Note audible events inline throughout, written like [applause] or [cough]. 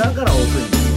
だから遅いんです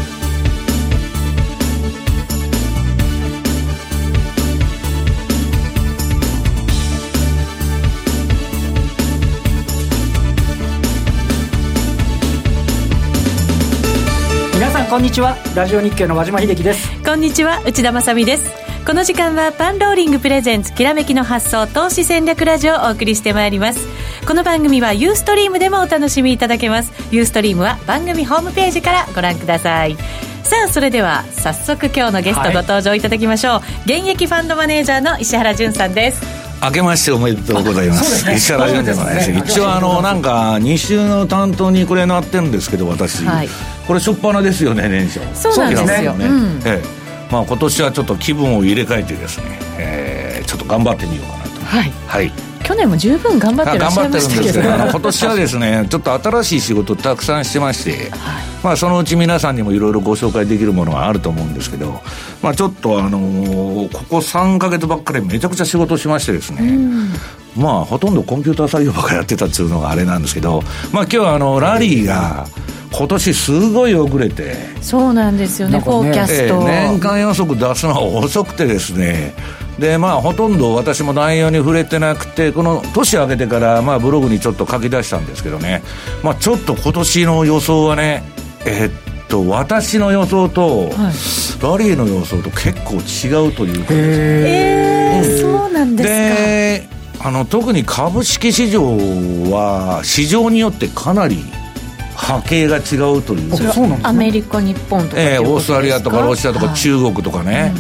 皆さんこんにちは。ラジオ日経の和島秀樹です。こんにちは。内田まさですこの時間はパンローリングプレゼンツきらめきの発想投資戦略ラジオをお送りしてまいります。この番組はユーストリームでもお楽しみいただけます。ユーストリームは番組ホームページからご覧ください。さあそれでは早速今日のゲストご登場いただきましょう、はい、現役ファンドマネージャーの石原潤さんです。明けましておめでとうございます。ね、石原潤でございます。一応あのなんか2週の担当にこれなってるんですけど私、はい、これ初っ端ですよね年初。そうなんですよ。ね。うん。ええ、まあ今年はちょっと気分を入れ替えてですね、えー、ちょっと頑張ってみようかなと。はい。はい。去年も十分頑張ってらっしゃいましたけど、ね、頑張ってるんですけど、[laughs] 今年はですねちょっと新しい仕事たくさんしてまして、はい、まあ、そのうち皆さんにもいろいろご紹介できるものがあると思うんですけど、まあ、ちょっとあのー、ここ3か月ばっかりめちゃくちゃ仕事しましてですね、まあほとんどコンピューター作業ばっかやってたっていうのがあれなんですけど、まあ、今日はあのラリーが、今年すごい遅れて。そうなんですよね、ね。フォーキャスト、えー、年間予測出すのは遅くてですね。でまあほとんど私も内容に触れてなくてこの年明けてからまあブログにちょっと書き出したんですけどね。まあちょっと今年の予想はねえー、っと私の予想と、はい、ラリーの予想と結構違うというか。へえー、そうなんですか。であの特に株式市場は市場によってかなり波形が違うという。アメリカ日本とかええー、オーストラリアとかロシアとか中国とかね、はい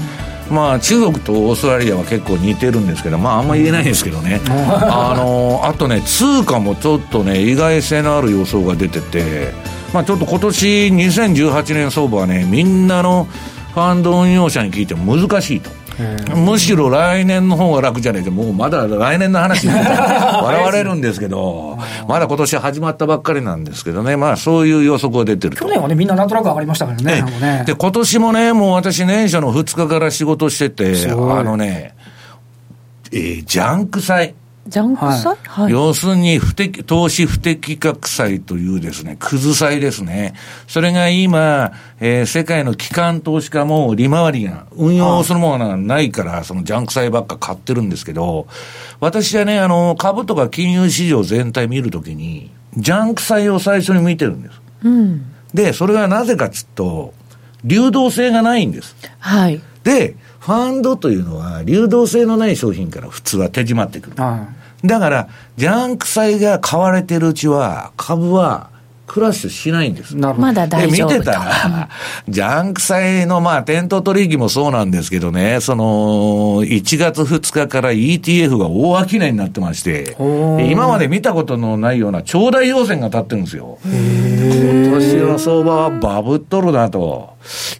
うん、まあ中国とオーストラリアは結構似てるんですけどまああんま言えないんですけどね。[laughs] あのあとね通貨もちょっとね意外性のある予想が出ててまあちょっと今年2018年相場はねみんなのファンド運用者に聞いても難しいとむしろ来年の方が楽じゃねえか、もうまだ来年の話 [laughs] 笑われるんですけど、まだ今年始まったばっかりなんですけどね、まあそういう予測が出てる去年はね、みんななんとなく上がりましたからね。ね。で、今年もね、もう私年初の2日から仕事してて、あのね、えー、ジャンク債。ジャンク債、はい、要するに不適、投資不適格債というですね、クズ債ですね。それが今、えー、世界の機関投資家も利回りが、運用するものがないから、そのジャンク債ばっか買ってるんですけど、私はね、あの、株とか金融市場全体見るときに、ジャンク債を最初に見てるんです。うん。で、それはなぜかっつうと、流動性がないんです。はい。で、ファンドというのは、流動性のない商品から普通は手締まってくる。だから、ジャンク債が買われてるうちは、株はクラッシュしないんです。まだ大丈夫見てたら、[laughs] ジャンク債の、まあ、店頭取引もそうなんですけどね、その、1月2日から ETF が大商いになってまして、今まで見たことのないような長大要線が立ってるんですよ。今年の相場はバブっとるなと。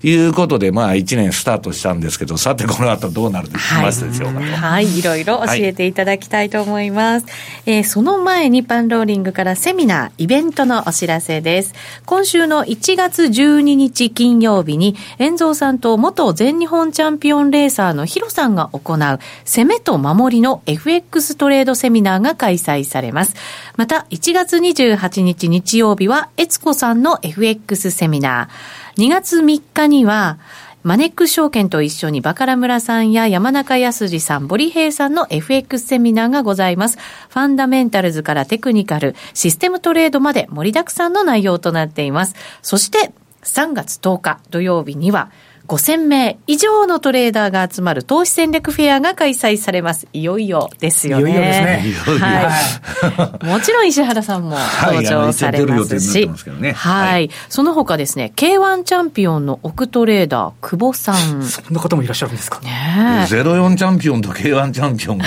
いうことで、まあ、1年スタートしたんですけど、さて、この後どうなるでしますでしょうか、はい、はい、いろいろ教えていただきたいと思います。はい、えー、その前にパンローリングからセミナー、イベントのお知らせです。今週の1月12日金曜日に、遠蔵さんと元全日本チャンピオンレーサーのヒロさんが行う、攻めと守りの FX トレードセミナーが開催されます。また、1月28日日曜日は、悦子さんの FX セミナー。2月3日には、マネックス証券と一緒にバカラ村さんや山中康二さん、ボリヘイさんの FX セミナーがございます。ファンダメンタルズからテクニカル、システムトレードまで盛りだくさんの内容となっています。そして3月10日土曜日には、5000名以上のトレーダーが集まる投資戦略フェアが開催されます。いよいよですよね。いよいよですね。はい。もちろん石原さんも登場されますし、はい。その他ですね、K1 チャンピオンの奥トレーダー、久保さん。そんな方もいらっしゃるんですか？ね。04チャンピオンと K1 チャンピオンが。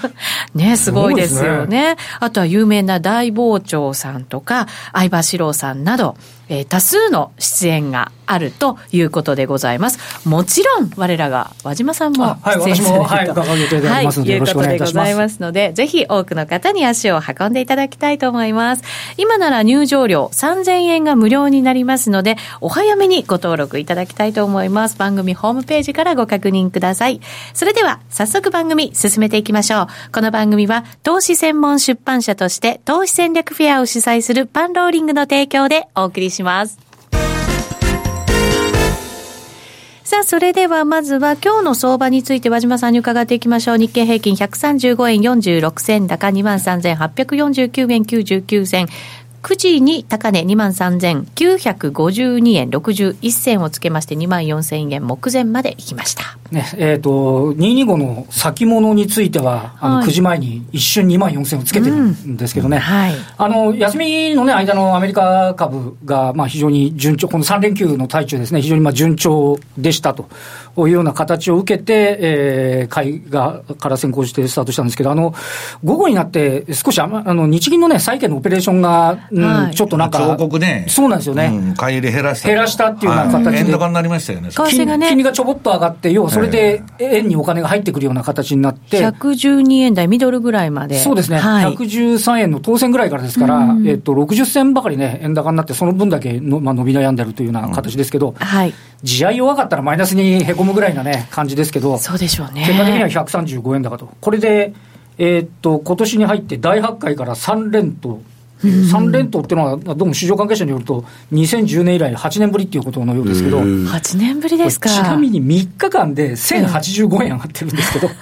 [laughs] ね、すごいですよね。あとは有名な大傍聴さんとか、相葉史郎さんなど、えー、多数の出演があるということでございます。もちろん、我らが和島さんも出演されると、はい、はい、いうことでございますので、ぜひ多くの方に足を運んでいただきたいと思います。今なら入場料3000円が無料になりますので、お早めにご登録いただきたいと思います。番組ホームページからご確認ください。それでは、早速番組進めていきましょう。この番組は、投資専門出版社として、投資戦略フェアを主催するパンローリングの提供でお送りします。します。さあ、それではまずは今日の相場について和島さんに伺っていきましょう。日経平均135円46銭高2万3849円99銭。9時に高値23,952円61銭をつけまして24,000円目前までいきました。ね、えっ、ー、と、225の先物については、あの、9時前に一瞬2万4000をつけてるん。ですけどね、うんはい、あの、休みのね、間のアメリカ株が、まあ非常に順調、この3連休の最中ですね、非常にまあ順調でしたというような形を受けて、えー、買いが、から先行してスタートしたんですけど、あの、午後になって少しあの、日銀のね、債券のオペレーションが、うん、ちょっとなんか、彫刻ね。そうなんですよね。うん、買い入れ減らした。減らしたっていうような形で。円高になりましたよね。為替がね。金利がちょぼっと上がって、要はそれで円にお金が入ってくるような形になって。112円台ミドルぐらいまで。そうですね。はい、113円の当選ぐらいからですから、うん、えっと、60銭ばかりね、円高になって、その分だけの、まあ、伸び悩んでるというような形ですけど、うん、はい。地合い弱かったらマイナスにへこむぐらいなね、感じですけど。そうでしょうね。結果的には135円高と。これで、えー、っと、今年に入って第8回から3連と3連投っていうのは、どうも市場関係者によると、2010年以来8年ぶりっていうことのようですけど、8年ぶりですか。ちなみに3日間で1085円上がってるんですけど。[laughs]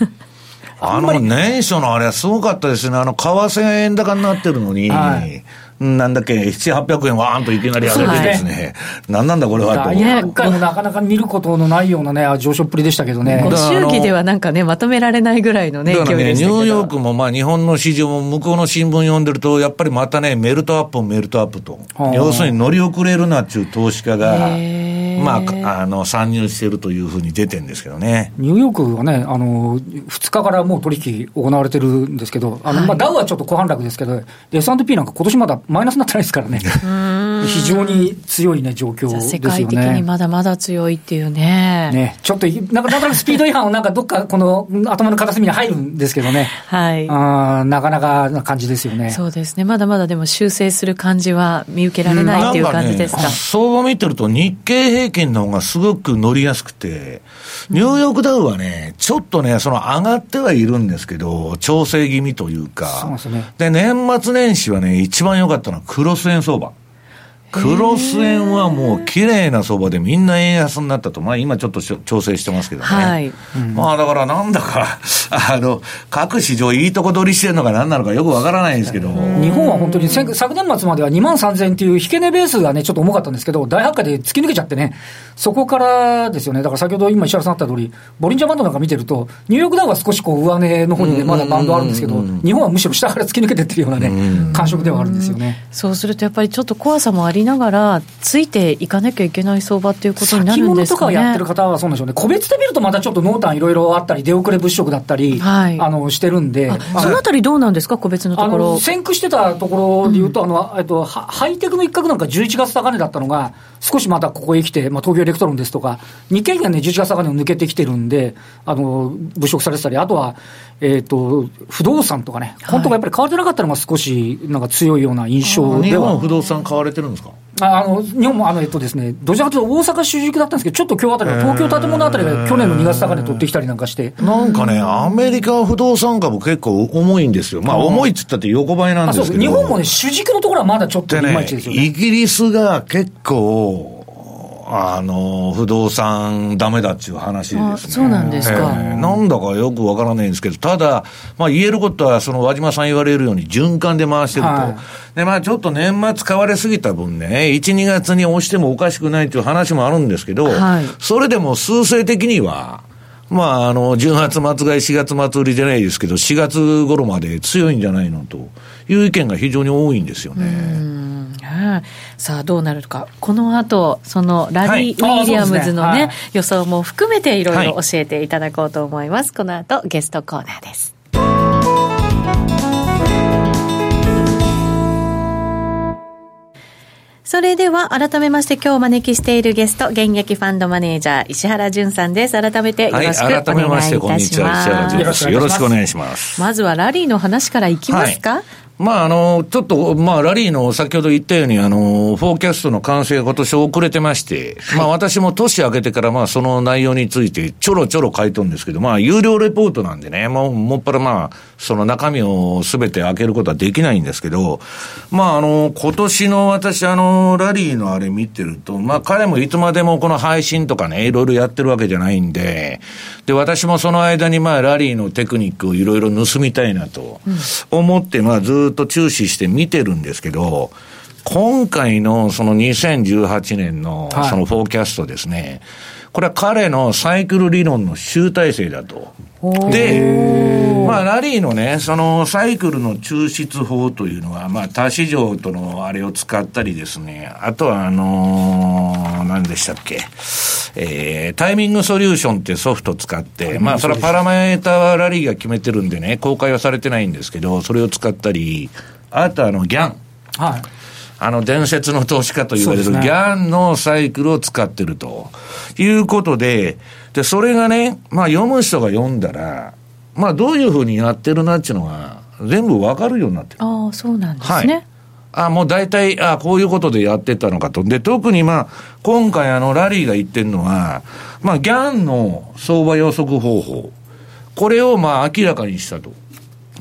あの年初のあれはすごかったですね、あの為替円高になってるのに、はい、なんだっけ、7、800円わーんといきなり上げてですね、なんなんだこれはと。いや、なかなか見ることのないようなね、上昇っぷりでしたけどね。周期ではなんかね、まとめられないぐらいのね、だからね、ニューヨークもまあ日本の市場も向こうの新聞読んでると、やっぱりまたね、メルトアップメルトアップと。要するに乗り遅れるなっちゅう投資家が、まあ、あの、参入してるというふうに出てるんですけどね。ニューヨークはね、あの、2日からもう取引行われてるんですけど、あの、まあ、ダウはちょっと小反落ですけど、S&P なんか今年まだマイナスになってないですからね。[laughs] 非常に強いね、状況ですよね。世界的にまだまだ強いっていうね。ね、ちょっと、なんか、なんかスピード違反をなんかどっか、[laughs] この頭の片隅に入るんですけどね。はい。あなかなかな感じですよね。そうですね。まだまだでも修正する感じは見受けられないっていう感じですか。かね、相場見てると日経平均の方がすごく乗りやすくて、ニューヨークダウはね、ちょっとね、その上がってはいるんですけど、調整気味というか。そうですね。で、年末年始はね、一番良かったのはクロス円相場。クロス円はもう綺麗な相場でみんな円安になったと、まあ今ちょっと調整してますけどね。はい。うん、まあだからなんだか、[laughs] あの、各市場いいとこ取りしてるのか何なのかよくわからないんですけど。日本は本当に昨年末までは2万3000っていう引け値ベースがね、ちょっと重かったんですけど、大発火で突き抜けちゃってね、そこからですよね。だから先ほど今石原さんあった通り、ボリンジャーバンドなんか見てると、ニューヨークダウは少しこう上値の方にね、まだバンドあるんですけど、日本はむしろ下から突き抜けてってるようなね、感触ではあるんですよね。そうするとやっぱりちょっと怖さもありながら、ついていかなきゃいけない相場っていうことになるんですか、ね、とかやってる方はそうなんでしょうね、個別で見るとまたちょっと濃淡いろいろあったり、出遅れ物色だったり、はい、あのしてるんで、そのあたりどうなんですか、個別のところ。先駆してたところでいうと、うん、あのえっと、ハイテクの一角なんか11月高値だったのが、少しまたここへ来て、まあ、東京エレクトロンですとか、日経がね、11月高値を抜けてきてるんで、あの物色されてたり、あとは、えーと、不動産とかね、本当がやっぱり買われてなかったのが少しなんか強いような印象では。日本不動産買われてるんですか？あの日本もあの、えっとですね、どちらかというと大阪主軸だったんですけど、ちょっと今日あたりは東京建物あたりが去年の2月高値取ってきたりなんかして。なんかね、アメリカ不動産株結構重いんですよ。まあ重いっつったって横ばいなんですけど。日本もね、主軸のところはまだちょっといまいちですよね。ねイギリスが結構、あの、不動産ダメだっていう話ですね。そうなんですか、えー、なんだかよくわからないんですけど、ただ、まあ言えることは、その和島さん言われるように循環で回してると。はい、で、まあちょっと年末買われすぎた分ね、1、2月に押してもおかしくないという話もあるんですけど、はい、それでも数勢的には、まあ、あの、10月末買い、4月末売りじゃないですけど、4月頃まで強いんじゃないのという意見が非常に多いんですよね。さあどうなるか。この後そのラリー・ウィリアムズのね、はい。ねはい、予想も含めていろいろ教えていただこうと思います、はい、この後ゲストコーナーです。それでは改めまして今日お招きしているゲスト現役ファンドマネージャー石原淳さんです。改めてよろしくお願いいたします、よろしくお願いします。まずはラリーの話からいきますか、まあ、あの、ちょっと、まあ、ラリーの先ほど言ったように、あの、フォーキャストの完成が今年遅れてまして、はい、まあ、私も年明けてから、まあ、その内容についてちょろちょろ書いとるんですけど、まあ、有料レポートなんでね、もう、もっぱらまあ、その中身をすべて開けることはできないんですけど、まあ、あの、今年の私、あの、ラリーのあれ見てると、まあ、彼もいつまでもこの配信とかね、いろいろやってるわけじゃないんで、で、私もその間に、まあ、ラリーのテクニックをいろいろ盗みたいなと思って、まあ、ずっと注視して見てるんですけど、今回のその2018年のそのフォーキャストですね、はい、これは彼のサイクル理論の集大成だと。で、まあ、ラリーのね、そのサイクルの抽出法というのは、まあ、多市場とのあれを使ったりですね、あとは、あのー、何でしたっけ、えー、タイミングソリューションってソフト使って、まあ、それはパラメータはラリーが決めてるんでね、公開はされてないんですけど、それを使ったり、あとあの、ギャン。はい。あの、伝説の投資家と言われるギャンのサイクルを使ってるということで、で、それがね、まあ読む人が読んだら、まあどういうふうにやってるなっていうのが、全部わかるようになってる。ああ、そうなんですね。はいあもう大体、あこういうことでやってたのかと。で、特にまあ、今回あの、ラリーが言ってるのは、まあ、ギャンの相場予測方法。これをまあ、明らかにしたと。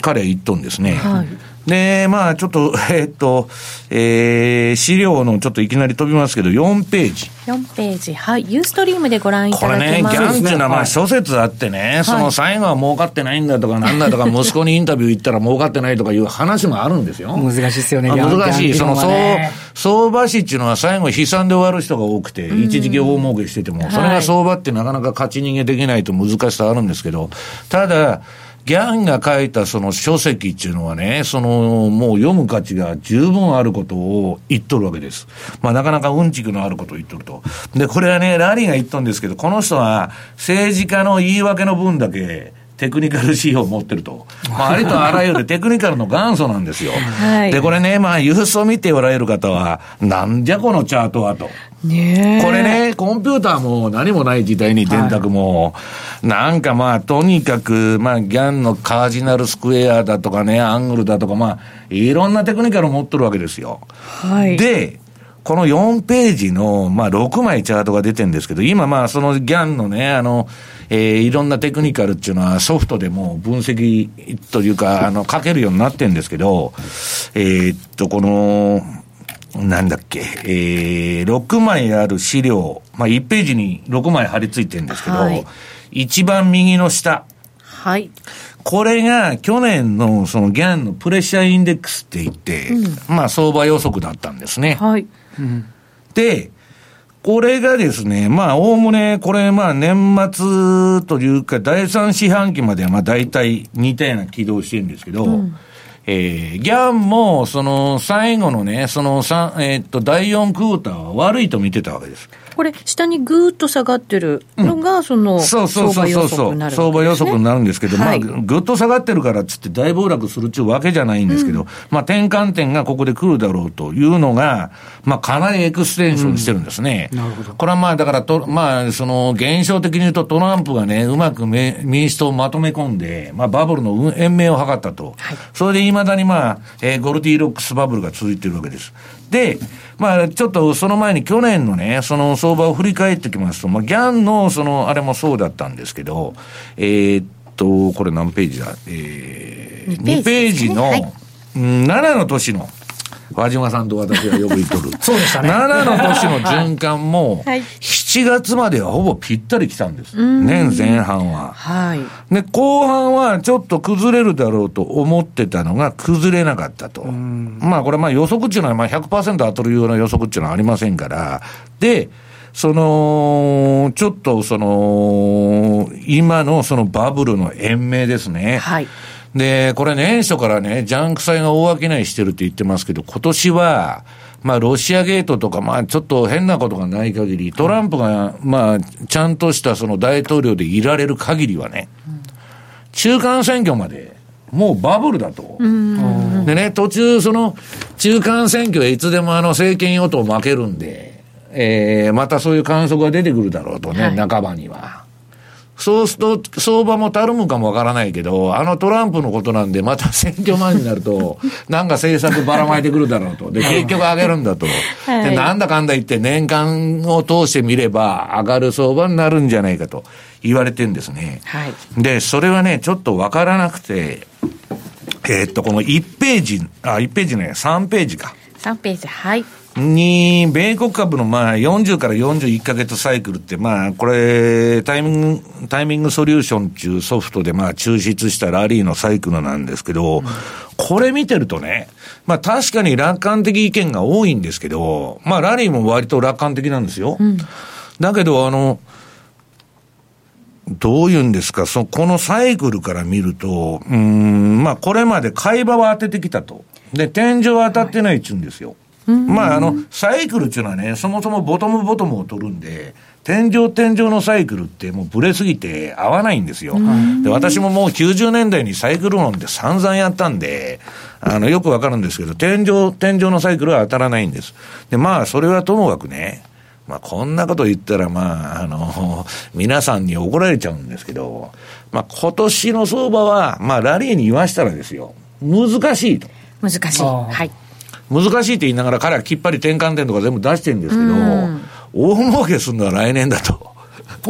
彼は言っとんですね。はい。で、まあ、ちょっと、[laughs] えー、っと、えー、資料のちょっといきなり飛びますけど、4ページ。4ページ。はい。ユーストリームでご覧いただきます。これね、ギャンっていうのは、まあ、諸説あってね、はい、その最後は儲かってないんだとか、なんだとか、息子にインタビュー行ったら儲かってないとかいう話もあるんですよ。[laughs] 難しいですよね、難しい。その、相場師っていうのは最後悲惨で終わる人が多くて、一時期大儲けしてても、それが相場ってなかなか勝ち逃げできないと難しさあるんですけど、ただ、ギャンが書いたその書籍っていうのはね、その、もう読む価値が十分あることを言っとるわけです。まあなかなかうんちくのあることを言っとると。で、これはね、ラリーが言っとんですけど、この人は政治家の言い訳の分だけ、テクニカル指標を持ってると。[laughs] まあ、ありとあらゆるテクニカルの元祖なんですよ。はい、で、これね、まあ、ユースを見ておられる方は、なんじゃこのチャートはと。ねこれね、コンピューターも何もない時代に電卓も、はい、なんかまあ、とにかく、まあ、ギャンのカージナルスクエアだとかね、アングルだとか、まあ、いろんなテクニカルを持ってるわけですよ。はい。で、この4ページの、まあ、6枚チャートが出てるんですけど、今まあ、そのギャンのね、あの、えー、いろんなテクニカルっていうのはソフトでも分析というか、あの、書けるようになってるんですけど、えー、っと、この、なんだっけ、えー、6枚ある資料、まあ、1ページに6枚貼り付いてるんですけど、はい、一番右の下。はい。これが去年のそのギャンのプレッシャーインデックスって言って、うん、まあ相場予測だったんですね。はい。で、これがですね、まあ、おおむね、これ、まあ、年末というか、第3四半期までは、まあ、大体似たような軌道してるんですけど、うん、えー、ギャンも、その、最後のね、その、えー、っと、第4クォーターは悪いと見てたわけです。これ、下にぐーっと下がってるのが、その、そうそうそうそうそう、相場予測になるんですけど、まあ、ぐっと下がってるからっつって大暴落するっちゅうわけじゃないんですけど、まあ、転換点がここで来るだろうというのが、まあ、かなりエクステンションしてるんですね。なるほど。これはまあ、だからと、まあ、その、現象的に言うとトランプがね、うまく民主党をまとめ込んで、まあ、バブルの延命を図ったと。はい、それで未だにまあ、えー、ゴルディロックスバブルが続いてるわけです。で、まあ、ちょっとその前に去年のね、その相場を振り返ってきますと、まあ、ギャンのその、あれもそうだったんですけど、えー、っと、これ何ページだ？えー、2ページの、はい、7の年の、和島さんと私がよく言っとる。[laughs] そうでしたね。7の年の循環も、7月まではほぼぴったり来たんです。年前半は。はい。で、後半はちょっと崩れるだろうと思ってたのが崩れなかったと。まあこれまあ予測っていうのはまあ100%当たるような予測っていうのはありませんから。で、その、ちょっとその、今のそのバブルの延命ですね。はい。で、これ年初からね、ジャンク債が大商いしてるって言ってますけど、今年は、まあ、ロシアゲートとか、まあ、ちょっと変なことがない限り、トランプが、まあ、ちゃんとしたその大統領でいられる限りはね、中間選挙まで、もうバブルだと。でね、途中、その、中間選挙へいつでもあの政権与党負けるんで、えー、またそういう観測が出てくるだろうとね、はい、半ばには。そうすると、相場もたるむかもわからないけど、あのトランプのことなんで、また選挙前になると、[laughs] なんか政策ばらまいてくるだろうと。で、結局上げるんだと。はい、で、なんだかんだ言って年間を通してみれば、上がる相場になるんじゃないかと言われてんですね。はい、で、それはね、ちょっとわからなくて、えー、っと、この1ページ、あ、1ページね、3ページか。3ページ、はい。に、米国株のまあ40から41ヶ月サイクルって、まあこれ、タイミング、タイミングソリューションっていうソフトでまあ抽出したラリーのサイクルなんですけど、うん、これ見てるとね、まあ確かに楽観的意見が多いんですけど、まあラリーも割と楽観的なんですよ。うん、だけどあの、どういうんですか、そこのサイクルから見ると、うん、まあこれまで買い場は当ててきたと。で、天井は当たってないっちゅうんですよ。まあ、あの、サイクルっていうのはね、そもそもボトムボトムを取るんで、天井天井のサイクルってもうブレすぎて合わないんですよ。で、私ももう90年代にサイクル論って散々やったんで、あの、よくわかるんですけど、天井、天井のサイクルは当たらないんです。で、まあ、それはともかくね、まあ、こんなこと言ったら、まあ、あの、皆さんに怒られちゃうんですけど、まあ、今年の相場は、まあ、ラリーに言わしたらですよ、難しいと。難しい。はい。難しいって言いながら彼はきっぱり転換点とか全部出してるんですけど、大儲けするのは来年だと。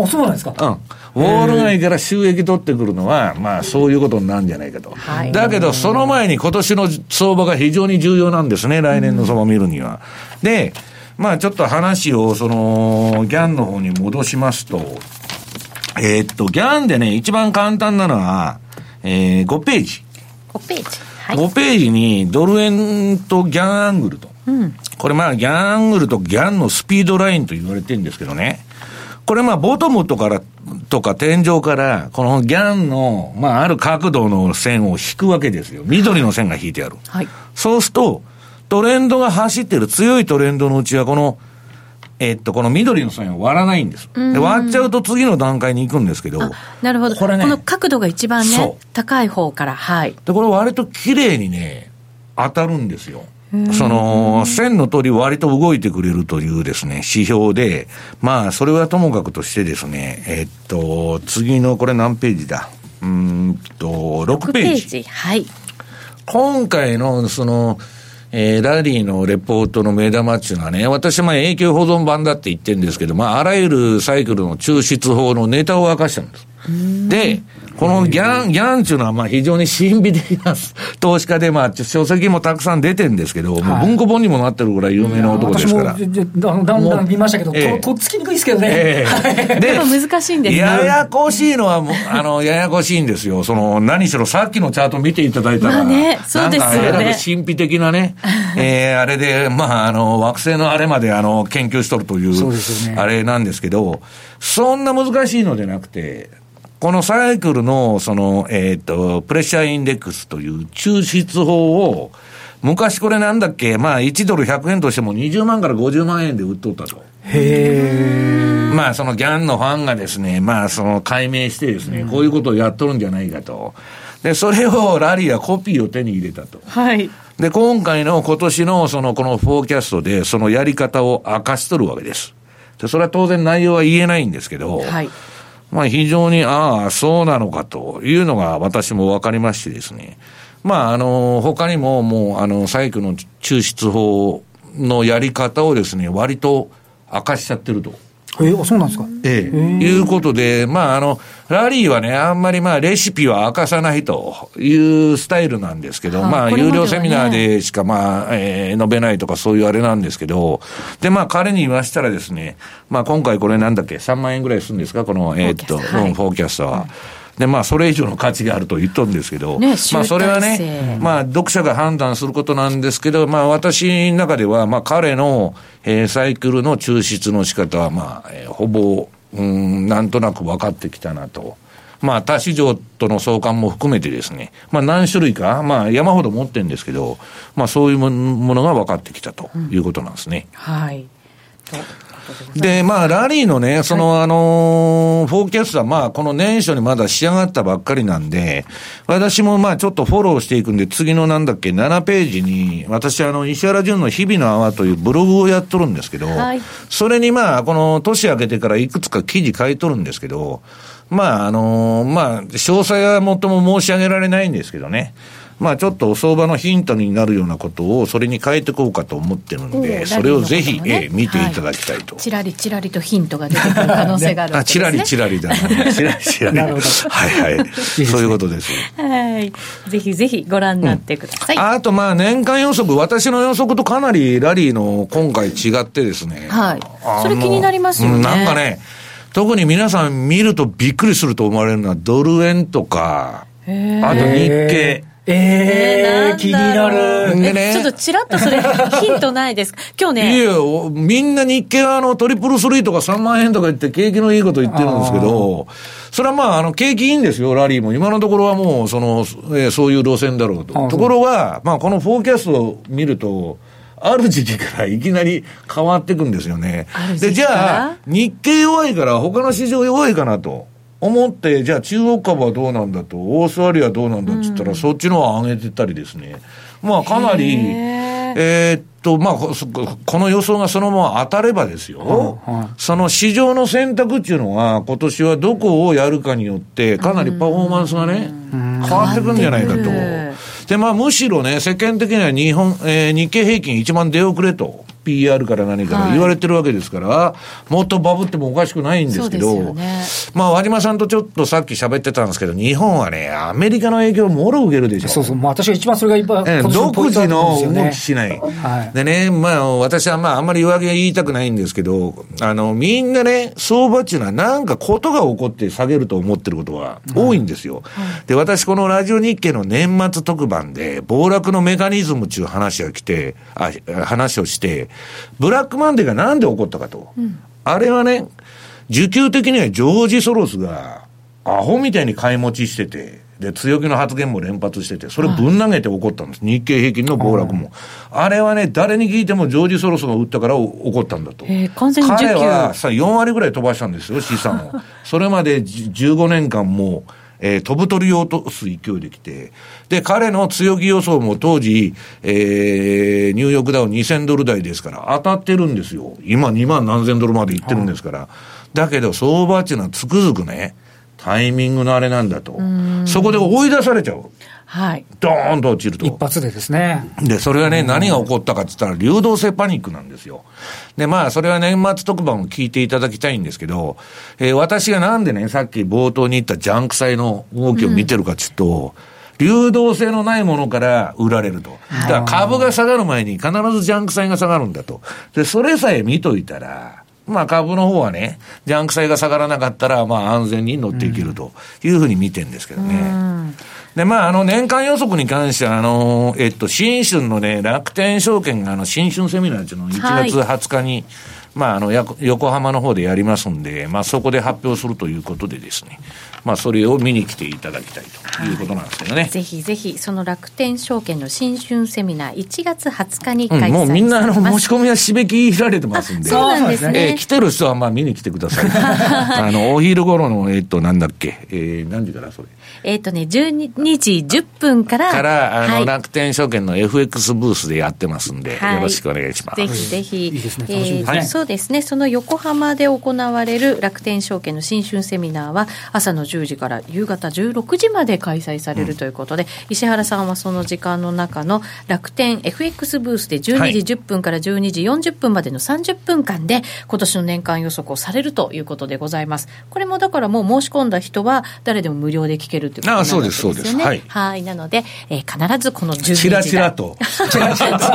あ、そうなんですか？うん。ウォール街から収益取ってくるのは、まあそういうことになるんじゃないかと。はい、だけど、その前に今年の相場が非常に重要なんですね、来年の相場を見るには。で、まあちょっと話を、その、ギャンの方に戻しますと、えー、っと、ギャンでね、一番簡単なのは、えー、5ページ。5ページ。はい、5ページにドル円とギャンアングルと。うん、これまあギャンアングルとギャンのスピードラインと言われてるんですけどね。これまあボトムとから、とか天井から、このギャンの、まあある角度の線を引くわけですよ。緑の線が引いてある。はい。そうすると、トレンドが走ってる強いトレンドのうちはこのえっと、この緑の線を割らないんです。で割っちゃうと次の段階に行くんですけど。なるほど。これね。この角度が一番ね、高い方から、はい。で、これ割と綺麗にね、当たるんですよ。その、線の通り割と動いてくれるというですね、指標で、まあ、それはともかくとしてですね、えっと、次のこれ何ページだ？うんと、6ページ。6ページ。はい。今回の、その、えー、ラリーのレポートの目玉っていうのはね、私も永久保存版だって言ってるんですけど、まあ、あらゆるサイクルの抽出法のネタを明かしたんです。で、このギャン、ギャンっていうのはまあ非常に神秘的な投資家で、まあ書籍もたくさん出てるんですけど、はい、もう文庫本にもなってるぐらい有名な男ですから。だんだん見ましたけど、えー、とっつきにくいですけどね。えー、でも難しいんですね。ややこしいのは、あの、ややこしいんですよ。その、何しろさっきのチャート見ていただいたら、まあね、そうですよね。神秘的なね、えー、あれで、まあ、あの、惑星のあれまで、あの、研究しとるという、そうね、あれなんですけど、そんな難しいのでなくて、このサイクルの、その、えっ、ー、と、プレッシャーインデックスという抽出法を、昔これなんだっけ、まあ1ドル100円としても20万から50万円で売っとったと。へまあそのギャンのファンがですね、まあその解明してですね、こういうことをやっとるんじゃないかと。で、それをラリーはコピーを手に入れたと。はい。で、今回の今年のそのこのフォーキャストでそのやり方を明かしとるわけです。で、それは当然内容は言えないんですけど、はい。まあ非常に、ああ、そうなのかというのが私も分かりましてですね。まああの、他にももうあの、細工の抽出法のやり方をですね、割と明かしちゃってると。えー、そうなんですか？ええ。いうことで、まあ、あの、ラリーはね、あんまりまあ、レシピは明かさないというスタイルなんですけど、はあ、まあ、有料セミナーでしかまあ、えー、述べないとかそういうあれなんですけど、で、まあ、彼に言わしたらですね、まあ、今回これなんだっけ、3万円ぐらいするんですか、この、えー、っと、フォーキャスト。は。は。いで、まあ、それ以上の価値があると言っとるんですけど、ね、まあ、それはね、まあ、読者が判断することなんですけど、まあ、私の中では、まあ、彼の、えー、サイクルの抽出の仕方は、まあ、えー、ほぼ、うん、なんとなく分かってきたなと。まあ、他市場との相関も含めてですね、まあ、何種類か、まあ、山ほど持ってるんですけど、まあ、そういうものが分かってきたということなんですね。うん、はい。で、まあ、ラリーのね、その、はい、あのー、フォーキャストは、まあ、この年初にまだ仕上がったばっかりなんで、私もまあ、ちょっとフォローしていくんで、次のなんだっけ、7ページに、私、あの、石原淳の日々の泡というブログをやっとるんですけど、はい、それにまあ、この年明けてからいくつか記事書いとるんですけど、まあ、あのー、まあ、詳細はもっとも申し上げられないんですけどね。まあ、ちょっと相場のヒントになるようなことを、それに変えていこうかと思ってるんで、それをぜひ、ね、えー、見ていただきたいと。ちらりちらりとヒントが出てくる可能性があるわけです、ね、あ、ちらりちらりだね。ちらりちらり。なるほど。はいはい。そういうことです。はい。ぜひぜひご覧になってください。うん、あと、まあ、年間予測、私の予測とかなりラリーの今回違ってですね。はい。それ気になりますよね。なんかね、特に皆さん見るとびっくりすると思われるのは、ドル円とか、あと日経。ええー、気になる。ね、ちょっとちらっとそれ、[laughs] ヒントないですか？今日ね。いや、みんな日経はあの、トリプルスリーとか3万円とか言って、景気のいいこと言ってるんですけど、それはまあ、あの、景気いいんですよ、ラリーも。今のところはもう、その、えー、そういう路線だろうと。ところが、まあ、このフォーキャストを見ると、ある時期からいきなり変わっていくんですよね。で、じゃあ、日経弱いから他の市場弱いかなと。思って、じゃあ中国株はどうなんだと、オーストラリアはどうなんだって言ったら、うん、そっちの方上げてたりですね。まあかなり、えー、っと、まあ、この予想がそのまま当たればですよ、はい、その市場の選択っていうのは、今年はどこをやるかによって、かなりパフォーマンスがね、変わってくるんじゃないかと。で、まあ、むしろね、世間的には日本、えー、日経平均1万出遅れと。PR から何から言われてるわけですから、はい、もっとバブってもおかしくないんですけど、ね、まあ、和島さんとちょっとさっき喋ってたんですけど、日本はね、アメリカの影響をもろ受けるでしょ。そうそう、まあ、私は一番それがいっぱい、え独自の動きしない。はい、でね、まあ、私はまあ、あんまり上着は言いたくないんですけど、あの、みんなね、相場っていうのはなんかことが起こって下げると思ってることが多いんですよ。はい、で、私このラジオ日経の年末特番で、暴落のメカニズムっていう話が来て、あ、話をして、ブラックマンデーがなんで起こったかと。うん、あれはね、需給的にはジョージ・ソロスが、アホみたいに買い持ちしてて、で、強気の発言も連発してて、それぶん投げて起こったんです。日経平均の暴落も。あれはね、誰に聞いてもジョージ・ソロスが打ったから起こったんだと。彼はさ、4割ぐらい飛ばしたんですよ、資産を。それまで15年間も、えー、飛ぶ鳥を落とす勢いできて、で、彼の強気予想も当時、えー、ニューヨークダウン2000ドル台ですから、当たってるんですよ。今2万何千ドルまでいってるんですから。だけど、相場っていうのはつくづくね、タイミングのあれなんだと。そこで追い出されちゃう。はい。ドーンと落ちると。一発でですね。で、それはね、何が起こったかって言ったら、流動性パニックなんですよ。で、まあ、それは年末特番を聞いていただきたいんですけど、えー、私がなんでね、さっき冒頭に言ったジャンク債の動きを見てるかっていうと、うん、流動性のないものから売られると。だから株が下がる前に必ずジャンク債が下がるんだと。で、それさえ見といたら、まあ株の方はね、ジャンク債が下がらなかったら、まあ安全に乗っていけるというふうに見てるんですけどね。うんで、まあ、あの、年間予測に関しては、あの、えっと、新春のね、楽天証券が、あの、新春セミナーっていうのを1月20日に、はい、まあ、あの、横浜の方でやりますんで、まあ、そこで発表するということでですね、まあ、それを見に来ていただきたいということなんですけどね。はい、ぜひぜひ、その楽天証券の新春セミナー、1月20日に開催、うん、もうみんな、あの、申し込みは締め切られてますんで。そうなんですね。えー、来てる人は、まあ、見に来てください。[laughs] あの、お昼頃の、えっと、なんだっけ、えー、何時からそれ。えっ、とね、12時10分から。から、あの、はい、楽天証券の FX ブースでやってますんで、はい、よろしくお願いします。ぜひぜひ。いいですね、楽しみですね、えー、そうですね、その横浜で行われる楽天証券の新春セミナーは、朝の10時から夕方16時まで開催されるということで、うん、石原さんはその時間の中の楽天 FX ブースで12時10分から12時40分までの30分間で、今年の年間予測をされるということでございます。これもだからもう申し込んだ人は、誰でも無料で聞けるということなんですよね。あそうです、そうです。はい。はい。なので、えー、必ずこの12時チラチラと。チラチラと。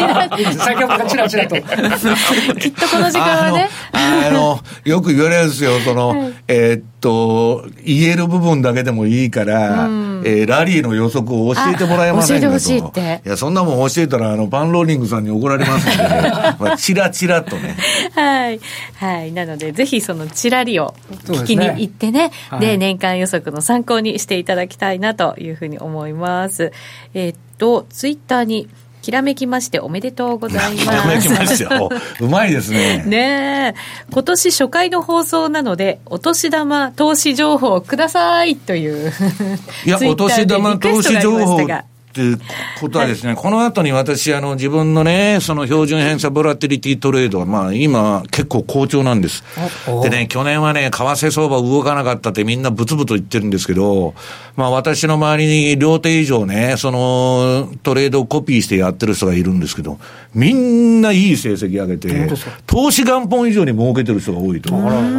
先ほどチラチラと。きっとこの時間はね。あの、よく言われるんですよ、その、はい、えー、っと、言える部分だけでもいいから、うん、えー、ラリーの予測を教えてもらえませんかと。教えてほしいって。いや、そんなもん教えたら、あの、パンローリングさんに怒られますんで、[laughs] まあ、チラチラとね。はい。はい。なので、ぜひそのチラリを聞きに行ってね、で、ねはい、年間予測の参考にしていただきたいなというふうに思います。えー、っと、ツイッターに、きらめきましておめでとうございます。きらめきましよ。うまいですね。[laughs] ね今年初回の放送なので、お年玉投資情報くださいという。[laughs] いや、お年玉投資情報っていうことはですね、はい、この後に私、あの、自分のね、その標準偏差ボラティリティトレードは、まあ、今、結構好調なんです。でね、去年はね、為替相場動かなかったってみんなブツブツ言ってるんですけど、まあ、私の周りに両手以上ね、その、トレードをコピーしてやってる人がいるんですけど、みんないい成績上げて、投資元本以上に儲けてる人が多いと。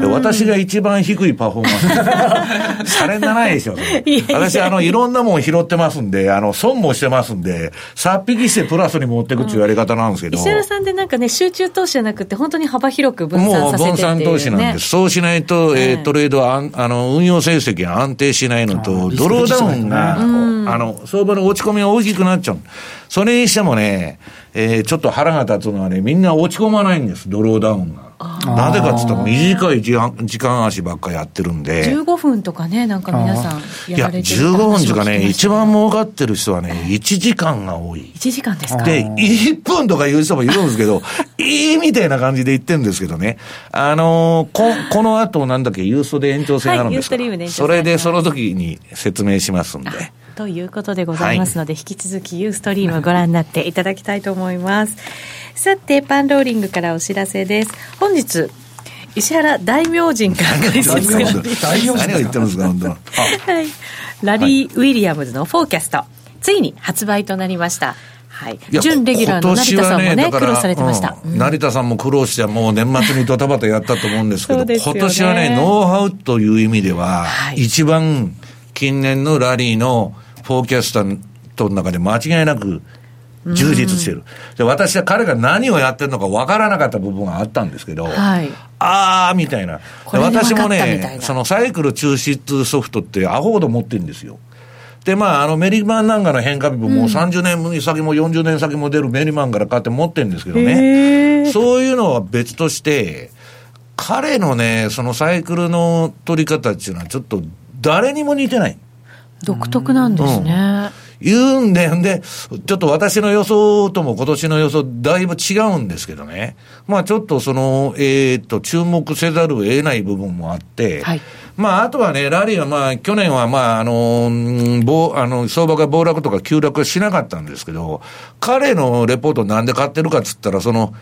で私が一番低いパフォーマンス。[laughs] されなないでしょ。私、あの、いろんなもん拾ってますんで、あの、損もしてますんで、さっぴきしてプラスに持っていくっていうやり方なんですけど。石原さんでなんかね、集中投資じゃなくて、本当に幅広く分散させて、ね、もう分散投資なんです。そうしないと、えー、トレードはあの、運用成績が安定しないのと、ドローダウンが、あの、相場の落ち込みが大きくなっちゃう。それにしてもね、えー、ちょっと腹が立つのはね、みんな落ち込まないんです、ドローダウンが。なぜかって言ったら短い時間時間足ばっかやってるんで。15分とかね、なんか皆さんやられてるいや、15分とかね、一番儲かってる人はね、1時間が多い。1時間ですか？で、1分とか言う人もいるんですけど、[laughs] いいみたいな感じで言ってるんですけどね。あのー、こ、この後なんだっけ、ユーストで延長戦あるんですか、はい、それでその時に説明しますんで。ということでございますので、はい、引き続きユーストリームご覧になっていただきたいと思います。[laughs] さて、パンローリングからお知らせです。本日、石原大明神から解説が何を言ってるんですか、本当 [laughs] はい。ラリー・ウィリアムズのフォーキャスト、ついに発売となりました。はい、準レギュラーの成田さんもね、ね苦労されてました、うん、成田さんも苦労して、もう年末にドタバタやったと思うんですけど、[laughs] ね、今年はね、ノウハウという意味では、はい、一番近年のラリーのフォーキャストの中で間違いなく充実してる。で、私は彼が何をやってるのか分からなかった部分があったんですけど、はい、あーみたいな。私もね、そのサイクル抽出ソフトってアホほど持ってるんですよ。で、まあ、あの、メリマンなんかの変化日ももう30年先も40年先も出るメリマンから買って持ってるんですけどね。そういうのは別として、彼のね、そのサイクルの取り方っていうのはちょっと誰にも似てない。独特なんですね。うん、言うんで、んで、ちょっと私の予想とも今年の予想だいぶ違うんですけどね。まあちょっとその、えー、っと、注目せざるを得ない部分もあって、はい、まああとはね、ラリーはまあ去年はまああの、ぼあの、相場が暴落とか急落はしなかったんですけど、彼のレポートなんで買ってるかっつったら、その、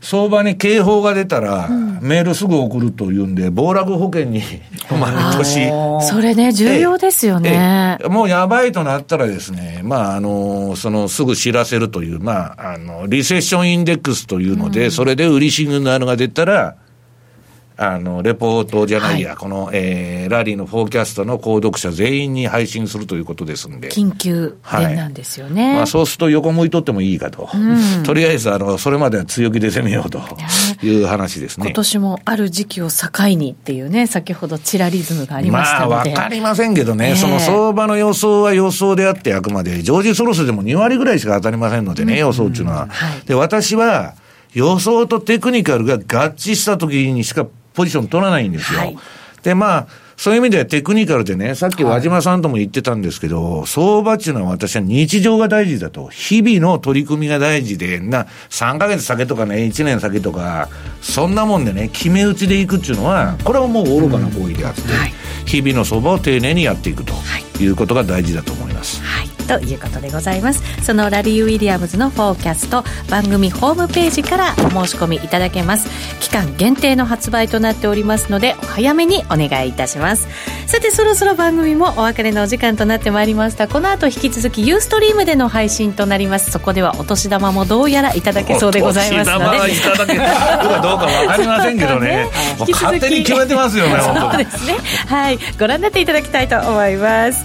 相場に警報が出たら、メールすぐ送るというんで、暴落保険に [laughs] 毎年。それね、重要ですよね。もうやばいとなったらですね、まあ、あの、その、すぐ知らせるという、まあ、あの、リセッションインデックスというので、うん、それで売りシグナルが出たら、あの、レポートじゃないや、はい、この、えー、ラリーのフォーキャストの購読者全員に配信するということですんで。緊急電なんですよね。はい、まあ、そうすると横向いとってもいいかと。うん、[laughs] とりあえず、あの、それまでは強気で攻めようという話ですね。今年もある時期を境にっていうね、先ほどチラリズムがありましたので。まあ、わかりませんけどね、その相場の予想は予想であってあくまで、ジョージ・ソロスでも2割ぐらいしか当たりませんのでね、うん、予想っていうのは。はい、で、私は、予想とテクニカルが合致した時にしかポジション取らないんですよ。はい、で、まあ、そういう意味ではテクニカルでね、さっき和島さんとも言ってたんですけど、はい、相場っていうのは私は日常が大事だと。日々の取り組みが大事で、な、3ヶ月先とかね、1年先とか、そんなもんでね、決め打ちでいくっていうのは、これはもう愚かな行為であって、うんはい、日々の相場を丁寧にやっていくということが大事だと思います。はいということでございます。そのラリー・ウィリアムズのフォーキャスト番組ホームページからお申し込みいただけます。期間限定の発売となっておりますのでお早めにお願いいたします。さてそろそろ番組もお別れのお時間となってまいりました。この後引き続きユーストリームでの配信となります。そこではお年玉もどうやらいただけそうでございますので。お年玉いただけるかどうか分かりませんけどね。勝手に決めてますよね [laughs] そうですね。はい。ご覧になっていただきたいと思います